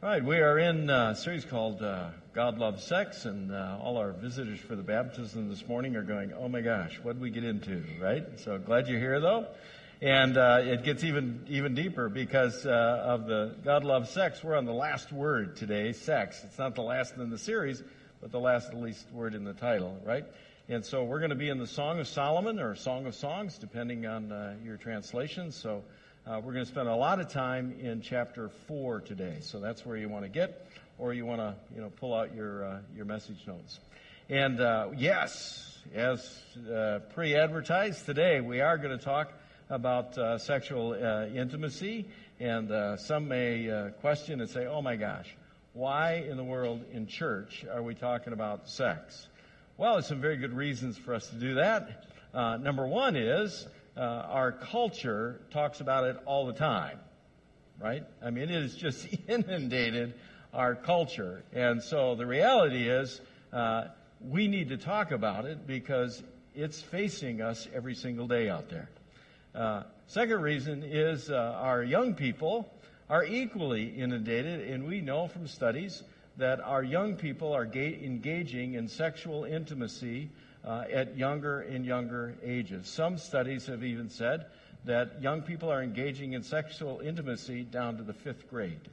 All right, we are in a series called uh, God Loves Sex, and uh, all our visitors for the baptism this morning are going, oh my gosh, what did we get into, right? So glad you're here, though. And uh, it gets even even deeper because uh, of the God Loves Sex. We're on the last word today, sex. It's not the last in the series, but the last, at least, word in the title, right? And so we're going to be in the Song of Solomon or Song of Songs, depending on uh, your translation. So uh, we're going to spend a lot of time in chapter four today, so that's where you want to get, or you want to, you know, pull out your uh, your message notes. And uh, yes, as uh, pre-advertised today, we are going to talk about uh, sexual uh, intimacy, and some may question and say, "Oh my gosh, why in the world in church are we talking about sex?" Well, there's some very good reasons for us to do that. number one is uh, our culture talks about it all the time, right? I mean, it is just inundated our culture. And so the reality is, uh, we need to talk about it because it's facing us every single day out there. Uh, second reason is uh, our young people are equally inundated, and we know from studies that our young people are ga- engaging in sexual intimacy uh, at younger and younger ages. Some studies have even said that young people are engaging in sexual intimacy down to the fifth grade.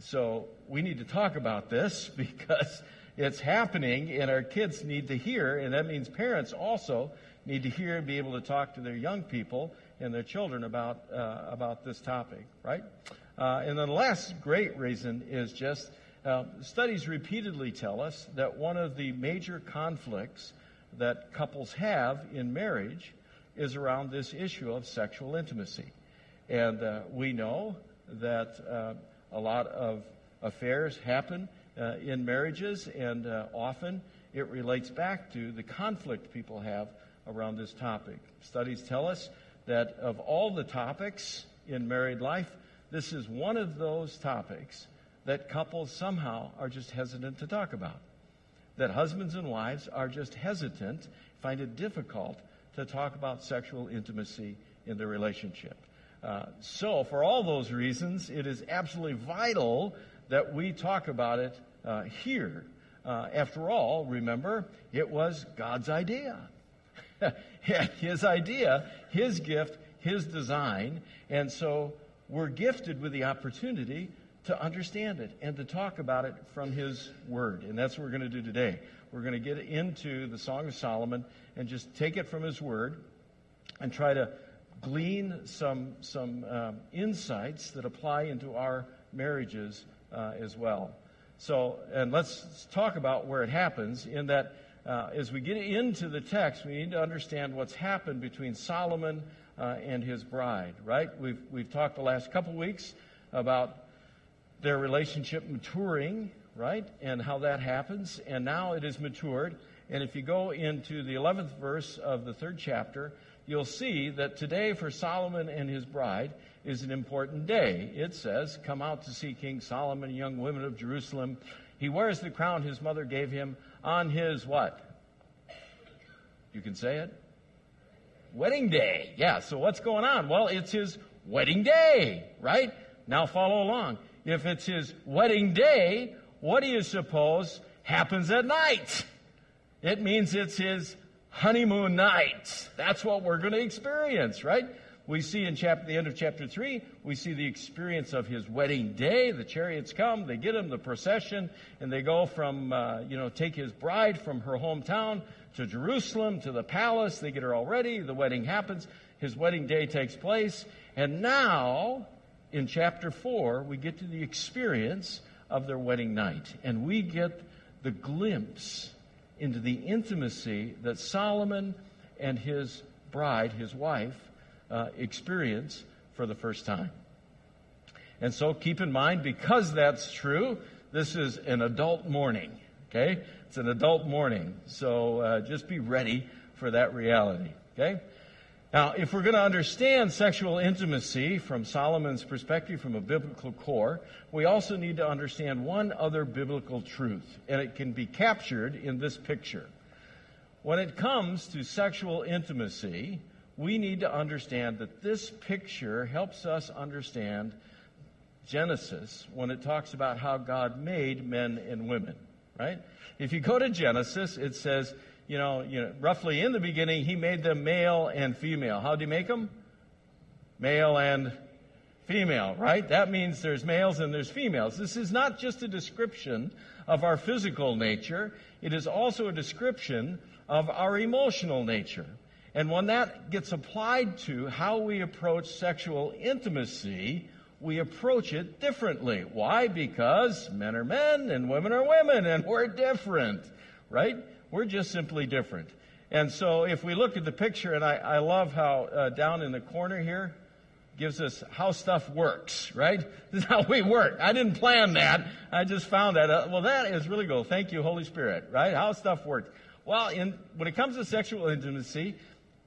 So we need to talk about this because it's happening and our kids need to hear, and that means parents also need to hear and be able to talk to their young people and their children about, uh, about this topic, right? Uh, and then the last great reason is just uh, studies repeatedly tell us that one of the major conflicts that couples have in marriage is around this issue of sexual intimacy. And uh, we know that uh, a lot of affairs happen uh, in marriages, and uh, often it relates back to the conflict people have around this topic. Studies tell us that of all the topics in married life, this is one of those topics that couples somehow are just hesitant to talk about that husbands and wives are just hesitant, find it difficult to talk about sexual intimacy in their relationship. Uh, so, for all those reasons, it is absolutely vital that we talk about it uh, here. Uh, after all, remember, it was God's idea. his idea, His gift, His design. And so we're gifted with the opportunity to understand it and to talk about it from His Word. And that's what we're going to do today. We're going to get into the Song of Solomon and just take it from His Word and try to glean some, some um, insights that apply into our marriages uh, as well. So, and let's talk about where it happens in that uh, as we get into the text, we need to understand what's happened between Solomon uh, and his bride, right? We've, we've talked the last couple weeks about their relationship maturing, right? And how that happens. And now it is matured. And if you go into the 11th verse of the third chapter, you'll see that today for Solomon and his bride is an important day. It says, Come out to see King Solomon, young women of Jerusalem. He wears the crown his mother gave him on his what? You can say it? Wedding day. Yeah, so what's going on? Well, it's his wedding day, right? Now follow along if it's his wedding day, what do you suppose happens at night? It means it's his honeymoon night. That's what we're going to experience, right? We see in chapter, the end of chapter 3, we see the experience of his wedding day. The chariots come, they get him the procession, and they go from, uh, you know, take his bride from her hometown to Jerusalem, to the palace. They get her all ready. The wedding happens. His wedding day takes place. And now, in chapter 4, we get to the experience of their wedding night. And we get the glimpse into the intimacy that Solomon and his bride, his wife, uh, experience for the first time. And so keep in mind, because that's true, this is an adult morning. Okay? It's an adult morning. So uh, just be ready for that reality. Okay? Now, if we're going to understand sexual intimacy from Solomon's perspective, from a biblical core, we also need to understand one other biblical truth, and it can be captured in this picture. When it comes to sexual intimacy, we need to understand that this picture helps us understand Genesis when it talks about how God made men and women, right? If you go to Genesis, it says, you know, you know, roughly in the beginning, he made them male and female. How did he make them? Male and female, right? That means there's males and there's females. This is not just a description of our physical nature. It is also a description of our emotional nature. And when that gets applied to how we approach sexual intimacy, we approach it differently. Why? Because men are men and women are women and we're different, right? We're just simply different. And so if we look at the picture, and I, I love how uh, down in the corner here, gives us how stuff works, right? This is how we work. I didn't plan that. I just found that. Uh, well, that is really cool. Thank you, Holy Spirit, right? How stuff works. Well, in, when it comes to sexual intimacy,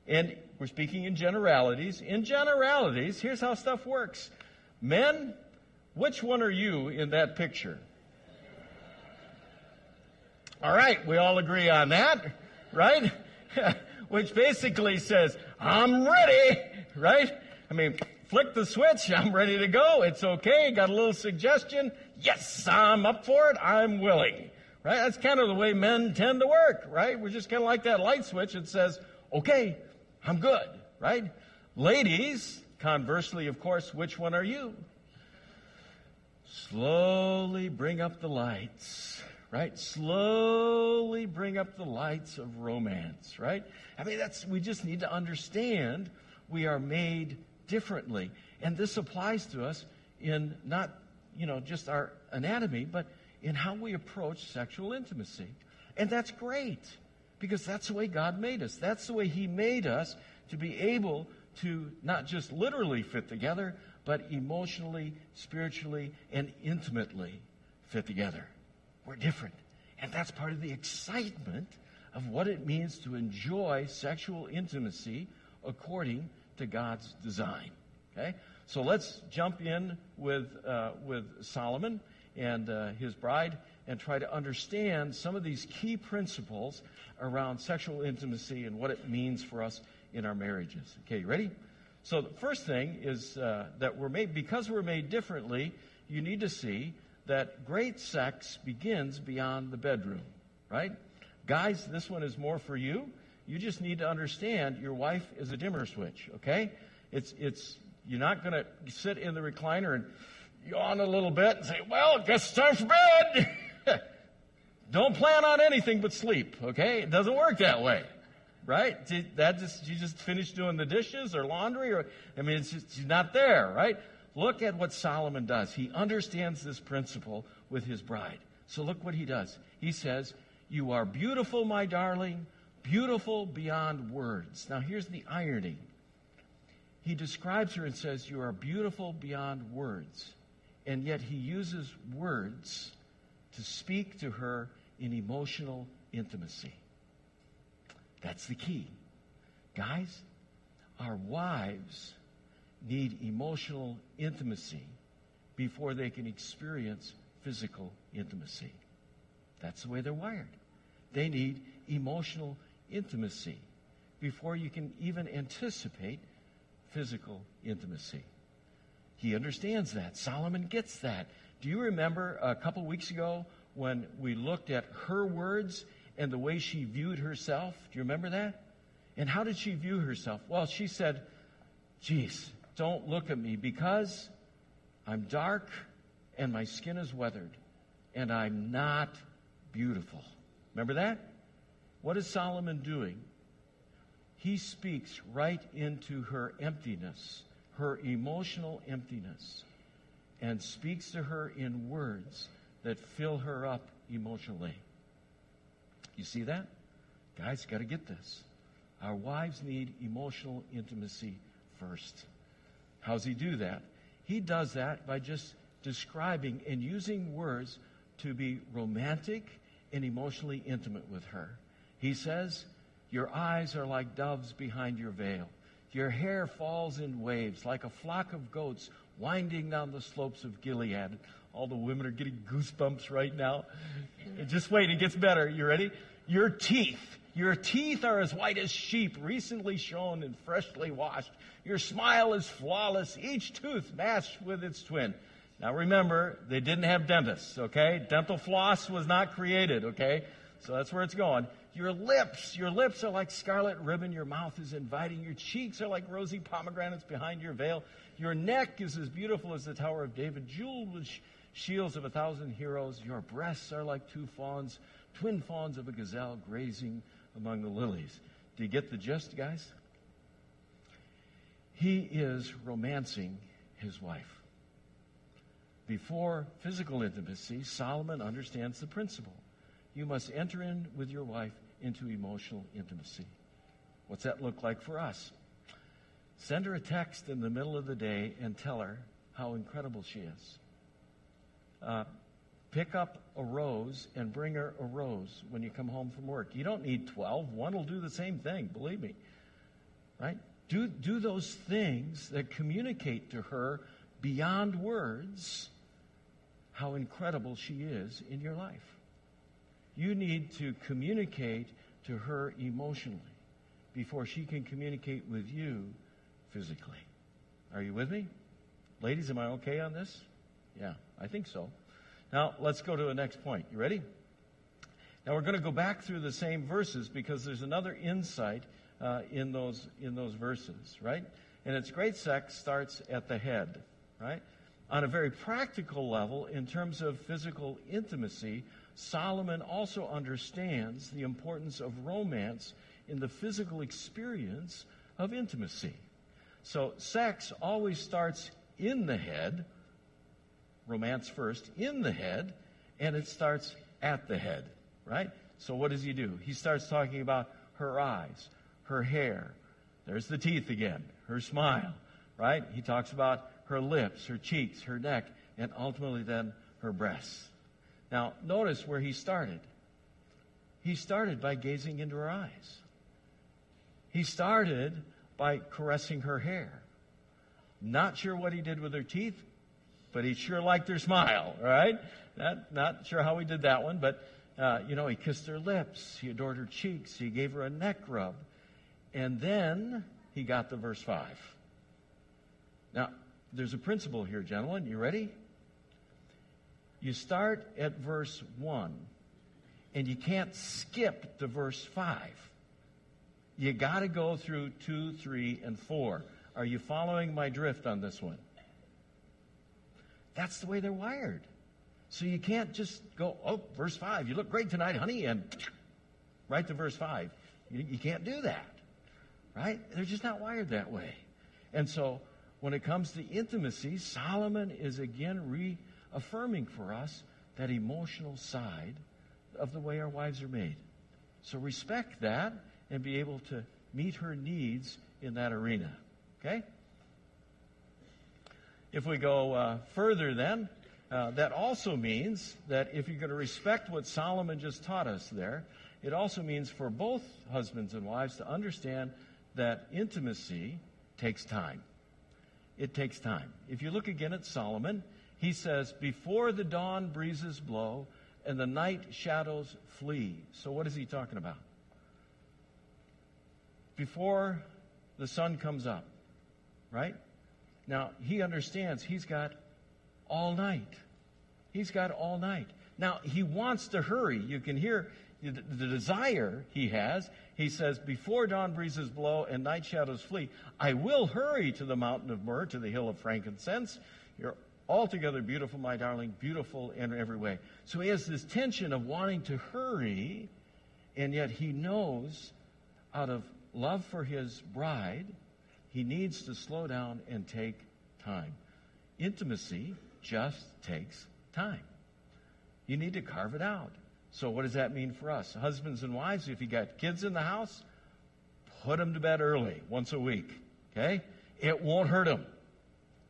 and we're speaking in generalities, in generalities, here's how stuff works. Men, which one are you in that picture? All right, we all agree on that, right? Which basically says, I'm ready, right? I mean, flick the switch. I'm ready to go. It's okay. Got a little suggestion. Yes, I'm up for it. I'm willing. Right? That's kind of the way men tend to work, right? We're just kind of like that light switch that says, okay, I'm good, right? Ladies, conversely, of course, which one are you? Slowly bring up the lights, right? Slowly bring up the lights of romance, right? I mean, that's, we just need to understand we are made differently. And this applies to us in not, you know, just our anatomy, but in how we approach sexual intimacy. And that's great because that's the way God made us. That's the way He made us to be able to not just literally fit together, but emotionally, spiritually, and intimately fit together. We're different. And that's part of the excitement of what it means to enjoy sexual intimacy according to God's design. Okay? So let's jump in with, uh, with Solomon and uh, his bride and try to understand some of these key principles around sexual intimacy and what it means for us in our marriages. Okay, ready? So the first thing is uh, that we're made, because we're made differently, you need to see that great sex begins beyond the bedroom, right? Guys, this one is more for you. You just need to understand your wife is a dimmer switch, okay? It's, it's, you're not going to sit in the recliner and yawn a little bit and say, well, guess it's time for bed. Don't plan on anything but sleep, okay? It doesn't work that way, right? That just, you just finished doing the dishes or laundry or, I mean, it's just, she's not there, right? Look at what Solomon does. He understands this principle with his bride. So look what he does. He says, you are beautiful, my darling, beautiful beyond words. Now here's the irony. He describes her and says, you are beautiful beyond words and yet he uses words to speak to her in emotional intimacy. That's the key. Guys, our wives need emotional intimacy before they can experience physical intimacy. That's the way they're wired. They need emotional intimacy before you can even anticipate physical intimacy. He understands that. Solomon gets that. Do you remember a couple weeks ago when we looked at her words and the way she viewed herself? Do you remember that? And how did she view herself? Well, she said, Geez, don't look at me because I'm dark and my skin is weathered and I'm not beautiful. Remember that? What is Solomon doing? He speaks right into her emptiness her emotional emptiness and speaks to her in words that fill her up emotionally. You see that? Guys, got to get this. Our wives need emotional intimacy first. How's he do that? He does that by just describing and using words to be romantic and emotionally intimate with her. He says, Your eyes are like doves behind your veil. Your hair falls in waves like a flock of goats winding down the slopes of Gilead. All the women are getting goosebumps right now. Just wait, it gets better. You ready? Your teeth. Your teeth are as white as sheep, recently shone and freshly washed. Your smile is flawless, each tooth matched with its twin. Now remember, they didn't have dentists, okay? Dental floss was not created, okay? So that's where it's going. Your lips, your lips are like scarlet ribbon. Your mouth is inviting. Your cheeks are like rosy pomegranates behind your veil. Your neck is as beautiful as the Tower of David, jeweled with shields of a thousand heroes. Your breasts are like two fawns, twin fawns of a gazelle grazing among the lilies. Do you get the gist, guys? He is romancing his wife. Before physical intimacy, Solomon understands the principle. You must enter in with your wife into emotional intimacy. What's that look like for us? Send her a text in the middle of the day and tell her how incredible she is. Uh, pick up a rose and bring her a rose when you come home from work. You don't need 12. One will do the same thing, believe me. Right? Do, do those things that communicate to her beyond words how incredible she is in your life. You need to communicate to her emotionally before she can communicate with you physically. Are you with me? Ladies, am I okay on this? Yeah, I think so. Now, let's go to the next point. You ready? Now, we're going to go back through the same verses because there's another insight uh, in, those, in those verses, right? And it's great sex starts at the head, right? On a very practical level, in terms of physical intimacy, Solomon also understands the importance of romance in the physical experience of intimacy. So, sex always starts in the head, romance first, in the head, and it starts at the head, right? So, what does he do? He starts talking about her eyes, her hair. There's the teeth again, her smile, right? He talks about her lips, her cheeks, her neck, and ultimately then her breasts. Now, notice where he started. He started by gazing into her eyes. He started by caressing her hair. Not sure what he did with her teeth, but he sure liked her smile, right? Not, not sure how he did that one, but, uh, you know, he kissed her lips. He adored her cheeks. He gave her a neck rub. And then he got to verse 5. Now, there's a principle here, gentlemen. You ready? You start at verse 1, and you can't skip to verse 5. You got to go through 2, 3, and 4. Are you following my drift on this one? That's the way they're wired. So you can't just go, oh, verse 5, you look great tonight, honey, and right to verse 5. You, you can't do that, right? They're just not wired that way. And so when it comes to intimacy, Solomon is again reaffirming for us that emotional side of the way our wives are made. So respect that and be able to meet her needs in that arena. Okay? If we go uh, further, then, uh, that also means that if you're going to respect what Solomon just taught us there, it also means for both husbands and wives to understand that intimacy takes time it takes time. If you look again at Solomon, he says, Before the dawn breezes blow and the night shadows flee. So, what is he talking about? Before the sun comes up, right? Now, he understands he's got all night. He's got all night. Now, he wants to hurry. You can hear the, desire he has. He says, Before dawn breezes blow and night shadows flee, I will hurry to the mountain of myrrh, to the hill of frankincense. You're altogether beautiful, my darling, beautiful in every way. So he has this tension of wanting to hurry, and yet he knows out of love for his bride, he needs to slow down and take time. Intimacy just takes time. You need to carve it out. So, what does that mean for us? Husbands and wives, if you got kids in the house, put them to bed early, once a week. Okay? It won't hurt them.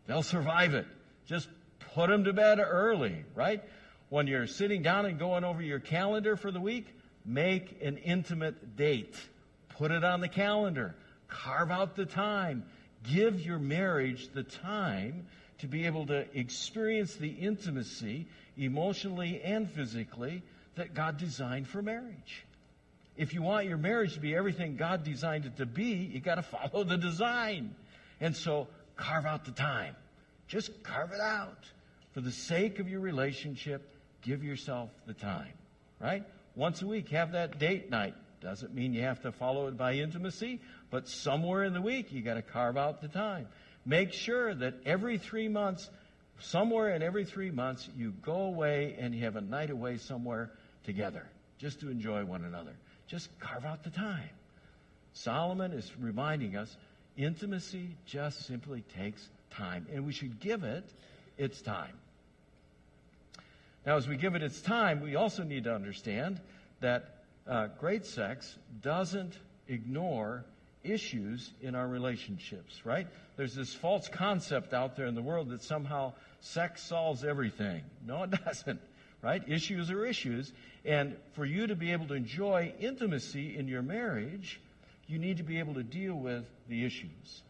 They'll survive it. Just put them to bed early, right? When you're sitting down and going over your calendar for the week, make an intimate date. Put it on the calendar. Carve out the time. Give your marriage the time to be able to experience the intimacy emotionally and physically that God designed for marriage. If you want your marriage to be everything God designed it to be, you got to follow the design. And so carve out the time. Just carve it out. For the sake of your relationship, give yourself the time, right? Once a week, have that date night. Doesn't mean you have to follow it by intimacy, but somewhere in the week, you got to carve out the time. Make sure that every three months, somewhere in every three months, you go away and you have a night away somewhere together just to enjoy one another. Just carve out the time. Solomon is reminding us intimacy just simply takes time, and we should give it its time. Now, as we give it its time, we also need to understand that uh, great sex doesn't ignore issues in our relationships, right? There's this false concept out there in the world that somehow sex solves everything. No, it doesn't, right? Issues are issues. And for you to be able to enjoy intimacy in your marriage, you need to be able to deal with the issues.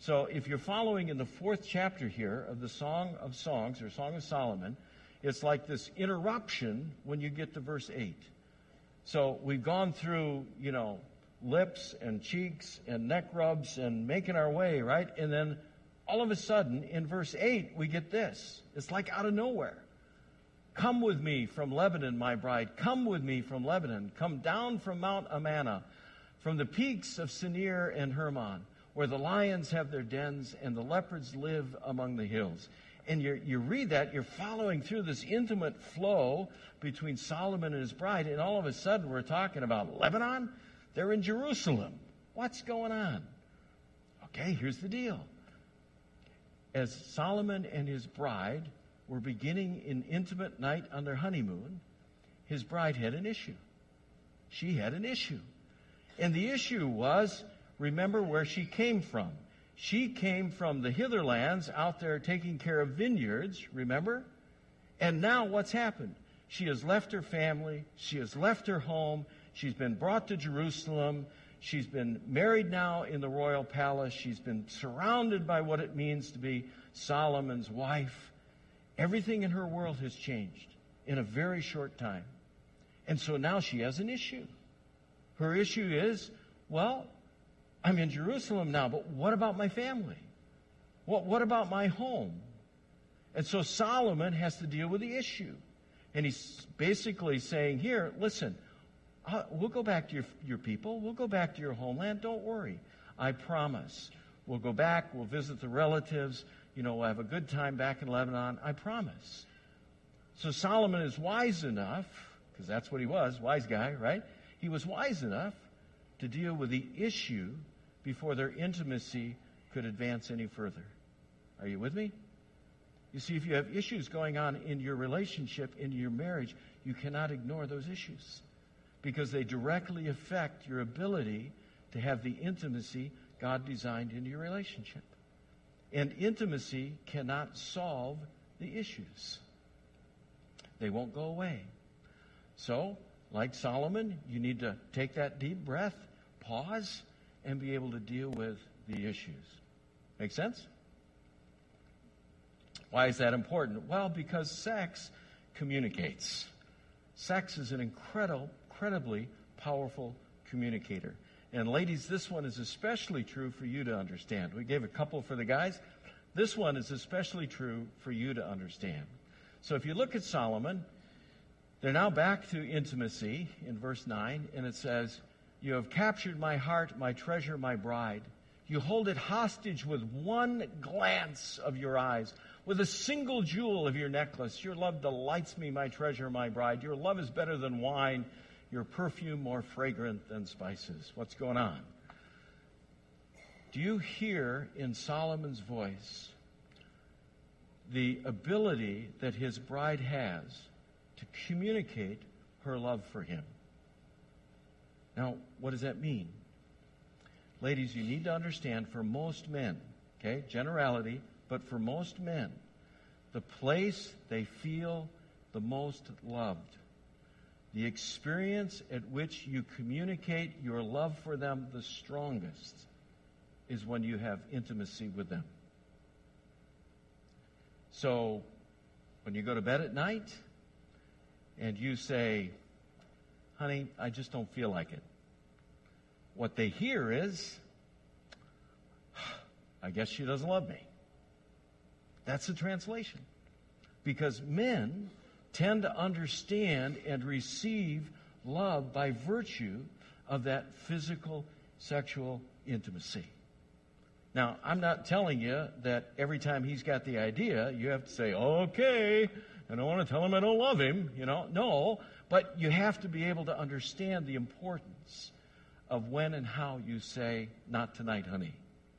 So if you're following in the fourth chapter here of the Song of Songs or Song of Solomon, it's like this interruption when you get to verse 8. So we've gone through, you know, lips and cheeks and neck rubs and making our way, right? And then all of a sudden in verse 8, we get this. It's like out of nowhere. Come with me from Lebanon, my bride. Come with me from Lebanon. Come down from Mount Amana, from the peaks of Senir and Hermon, where the lions have their dens and the leopards live among the hills. And you you read that, you're following through this intimate flow between Solomon and his bride, and all of a sudden we're talking about Lebanon? They're in Jerusalem. What's going on? Okay, here's the deal. As Solomon and his bride were beginning an intimate night on their honeymoon, his bride had an issue. She had an issue. And the issue was remember where she came from. She came from the hitherlands out there taking care of vineyards, remember? And now what's happened? She has left her family, she has left her home, she's been brought to Jerusalem, she's been married now in the royal palace, she's been surrounded by what it means to be Solomon's wife. Everything in her world has changed in a very short time. And so now she has an issue. Her issue is, well, I'm in Jerusalem now, but what about my family? What, what about my home? And so Solomon has to deal with the issue. And he's basically saying here, listen, uh, we'll go back to your, your people. We'll go back to your homeland. Don't worry. I promise. We'll go back. We'll visit the relatives. You know, we'll have a good time back in Lebanon. I promise. So Solomon is wise enough, because that's what he was, wise guy, right? He was wise enough to deal with the issue before their intimacy could advance any further. Are you with me? You see, if you have issues going on in your relationship, in your marriage, you cannot ignore those issues because they directly affect your ability to have the intimacy God designed in your relationship. And intimacy cannot solve the issues. They won't go away. So, like Solomon, you need to take that deep breath, pause, and be able to deal with the issues. Make sense? Why is that important? Well, because sex communicates. Sex is an incredible, incredibly powerful communicator. And ladies, this one is especially true for you to understand. We gave a couple for the guys. This one is especially true for you to understand. So if you look at Solomon, they're now back to intimacy in verse 9, and it says, You have captured my heart, my treasure, my bride. You hold it hostage with one glance of your eyes with a single jewel of your necklace. Your love delights me, my treasure, my bride. Your love is better than wine, your perfume more fragrant than spices. What's going on? Do you hear in Solomon's voice the ability that his bride has to communicate her love for him? Now, what does that mean? Ladies, you need to understand for most men, okay, generality, but for most men, the place they feel the most loved, the experience at which you communicate your love for them the strongest, is when you have intimacy with them. So, when you go to bed at night and you say, honey, I just don't feel like it. What they hear is, I guess she doesn't love me. That's the translation. because men tend to understand and receive love by virtue of that physical sexual intimacy. Now, I'm not telling you that every time he's got the idea, you have to say, okay, I don't want to tell him I don't love him, you know. No, but you have to be able to understand the importance of when and how you say, not tonight, honey,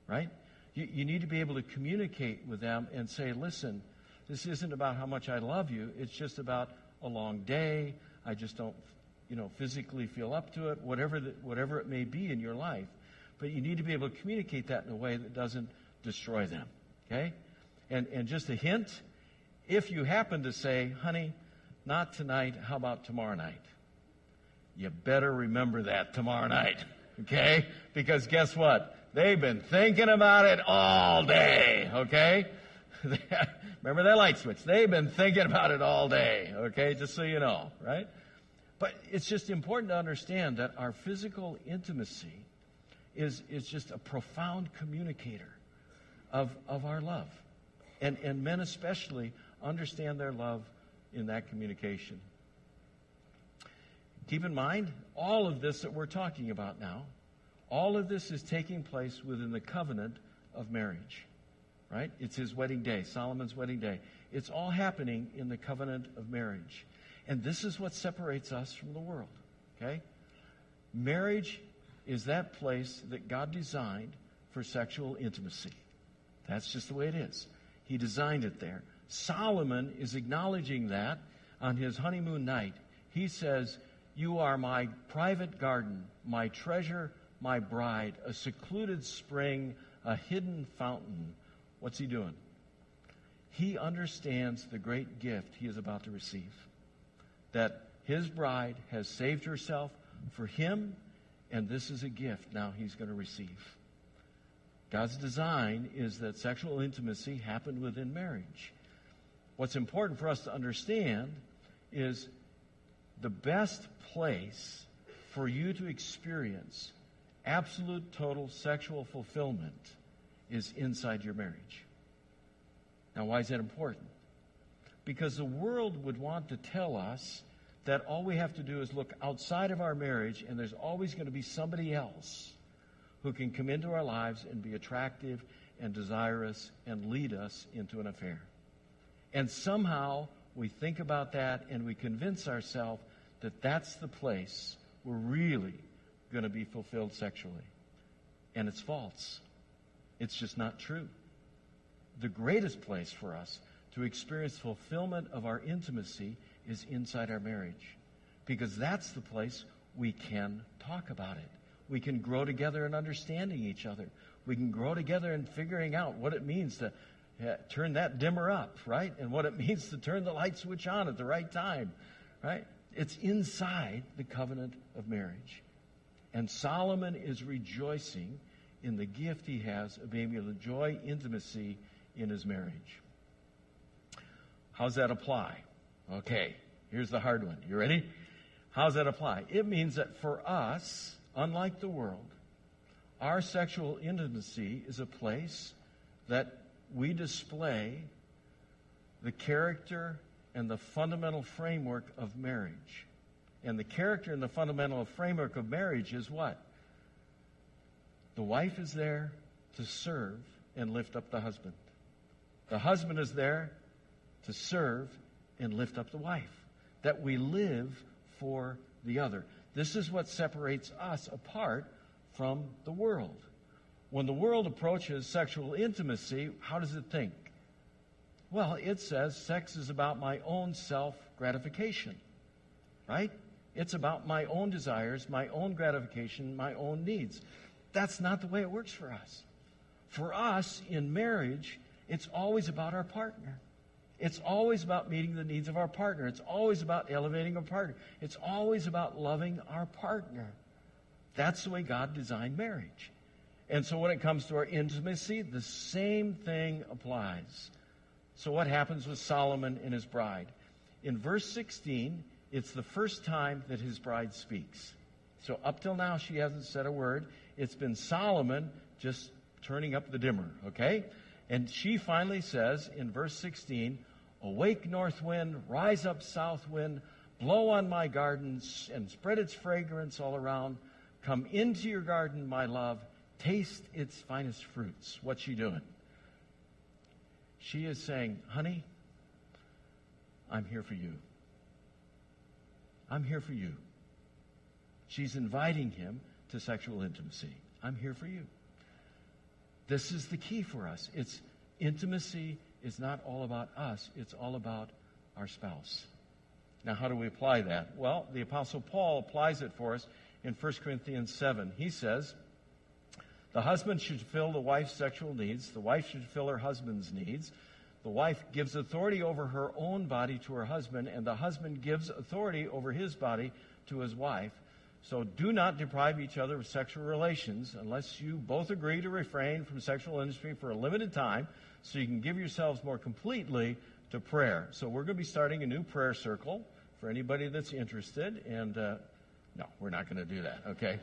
right? You, you need to be able to communicate with them and say, listen, this isn't about how much I love you. It's just about a long day. I just don't, you know, physically feel up to it, whatever, the, whatever it may be in your life. But you need to be able to communicate that in a way that doesn't destroy them. Okay? And, and just a hint if you happen to say, honey, not tonight, how about tomorrow night? You better remember that tomorrow night. Okay? Because guess what? They've been thinking about it all day. Okay? Remember that light switch? They've been thinking about it all day, okay? Just so you know, right? But it's just important to understand that our physical intimacy is, is just a profound communicator of, of our love. And, and men especially understand their love in that communication. Keep in mind, all of this that we're talking about now, all of this is taking place within the covenant of marriage right? It's his wedding day, Solomon's wedding day. It's all happening in the covenant of marriage. And this is what separates us from the world, okay? Marriage is that place that God designed for sexual intimacy. That's just the way it is. He designed it there. Solomon is acknowledging that on his honeymoon night. He says, You are my private garden, my treasure, my bride, a secluded spring, a hidden fountain What's he doing? He understands the great gift he is about to receive. That his bride has saved herself for him, and this is a gift now he's going to receive. God's design is that sexual intimacy happened within marriage. What's important for us to understand is the best place for you to experience absolute total sexual fulfillment is inside your marriage. Now, why is that important? Because the world would want to tell us that all we have to do is look outside of our marriage and there's always going to be somebody else who can come into our lives and be attractive and desirous and lead us into an affair. And somehow we think about that and we convince ourselves that that's the place we're really going to be fulfilled sexually. And it's false. It's just not true. The greatest place for us to experience fulfillment of our intimacy is inside our marriage because that's the place we can talk about it. We can grow together in understanding each other. We can grow together in figuring out what it means to uh, turn that dimmer up, right? And what it means to turn the light switch on at the right time, right? It's inside the covenant of marriage. And Solomon is rejoicing in the gift he has of being able to enjoy intimacy in his marriage. How's that apply? Okay, here's the hard one. You ready? How's that apply? It means that for us, unlike the world, our sexual intimacy is a place that we display the character and the fundamental framework of marriage. And the character and the fundamental framework of marriage is what? The wife is there to serve and lift up the husband. The husband is there to serve and lift up the wife. That we live for the other. This is what separates us apart from the world. When the world approaches sexual intimacy, how does it think? Well, it says sex is about my own self gratification, right? It's about my own desires, my own gratification, my own needs. That's not the way it works for us. For us in marriage, it's always about our partner. It's always about meeting the needs of our partner. It's always about elevating our partner. It's always about loving our partner. That's the way God designed marriage. And so when it comes to our intimacy, the same thing applies. So what happens with Solomon and his bride? In verse 16, it's the first time that his bride speaks. So up till now, she hasn't said a word. It's been Solomon just turning up the dimmer, okay? And she finally says in verse 16, Awake, north wind, rise up, south wind, blow on my gardens and spread its fragrance all around. Come into your garden, my love, taste its finest fruits. What's she doing? She is saying, Honey, I'm here for you. I'm here for you. She's inviting him to sexual intimacy. I'm here for you. This is the key for us. It's intimacy is not all about us, it's all about our spouse. Now, how do we apply that? Well, the Apostle Paul applies it for us in 1 Corinthians 7. He says, The husband should fill the wife's sexual needs, the wife should fill her husband's needs. The wife gives authority over her own body to her husband, and the husband gives authority over his body to his wife. So do not deprive each other of sexual relations unless you both agree to refrain from sexual industry for a limited time so you can give yourselves more completely to prayer. So we're going to be starting a new prayer circle for anybody that's interested. And uh, no, we're not going to do that, okay?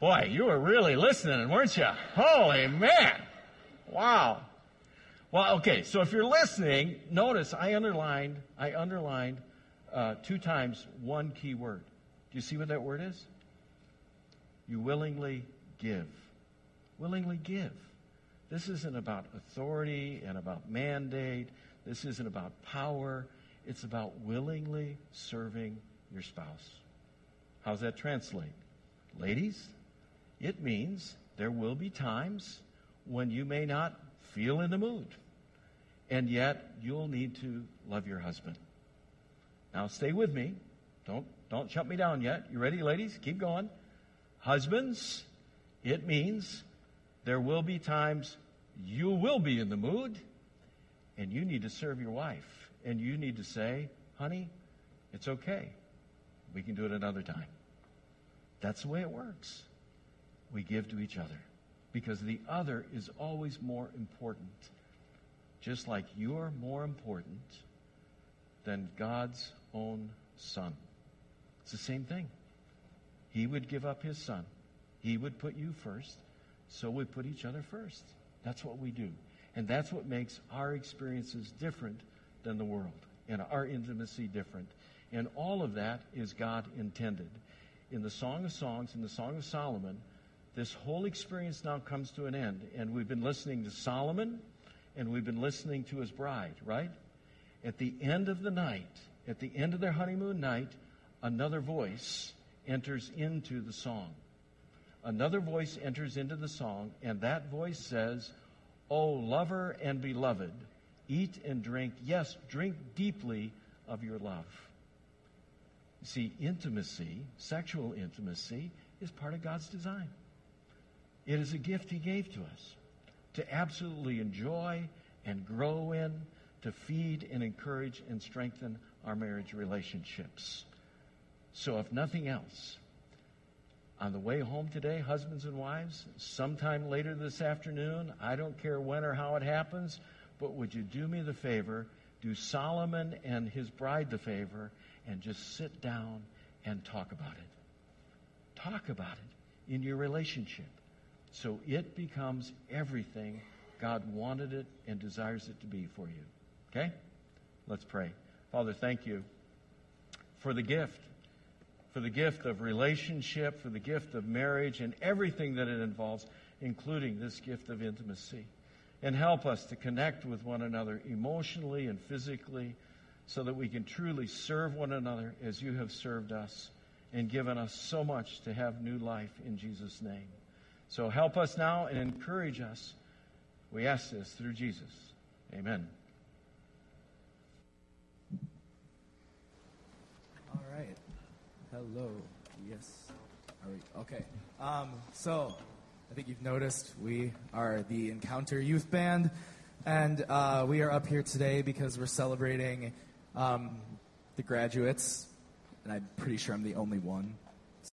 Boy, you were really listening, weren't you? Holy man! Wow. Well, okay, so if you're listening, notice I underlined, I underlined uh, two times one key word. Do you see what that word is? You willingly give. Willingly give. This isn't about authority and about mandate. This isn't about power. It's about willingly serving your spouse. How's that translate? Ladies, it means there will be times when you may not feel in the mood, and yet you'll need to love your husband. Now, stay with me. Don't don't shut me down yet. You ready, ladies? Keep going. Husbands, it means there will be times you will be in the mood and you need to serve your wife. And you need to say, honey, it's okay. We can do it another time. That's the way it works. We give to each other because the other is always more important. Just like you're more important than God's own son. It's the same thing. He would give up his son. He would put you first. So we put each other first. That's what we do. And that's what makes our experiences different than the world and our intimacy different. And all of that is God intended. In the Song of Songs, in the Song of Solomon, this whole experience now comes to an end. And we've been listening to Solomon and we've been listening to his bride, right? At the end of the night, at the end of their honeymoon night, another voice enters into the song. Another voice enters into the song, and that voice says, O lover and beloved, eat and drink, yes, drink deeply of your love. See, intimacy, sexual intimacy, is part of God's design. It is a gift He gave to us to absolutely enjoy and grow in, to feed and encourage and strengthen our marriage relationships. So, if nothing else, on the way home today, husbands and wives, sometime later this afternoon, I don't care when or how it happens, but would you do me the favor, do Solomon and his bride the favor, and just sit down and talk about it? Talk about it in your relationship so it becomes everything God wanted it and desires it to be for you. Okay? Let's pray. Father, thank you for the gift for the gift of relationship, for the gift of marriage, and everything that it involves, including this gift of intimacy. And help us to connect with one another emotionally and physically so that we can truly serve one another as you have served us and given us so much to have new life in Jesus' name. So help us now and encourage us. We ask this through Jesus. Amen. All right. Hello. Yes. Are we, okay. Um, so, I think you've noticed we are the Encounter Youth Band, and uh, we are up here today because we're celebrating um, the graduates, and I'm pretty sure I'm the only one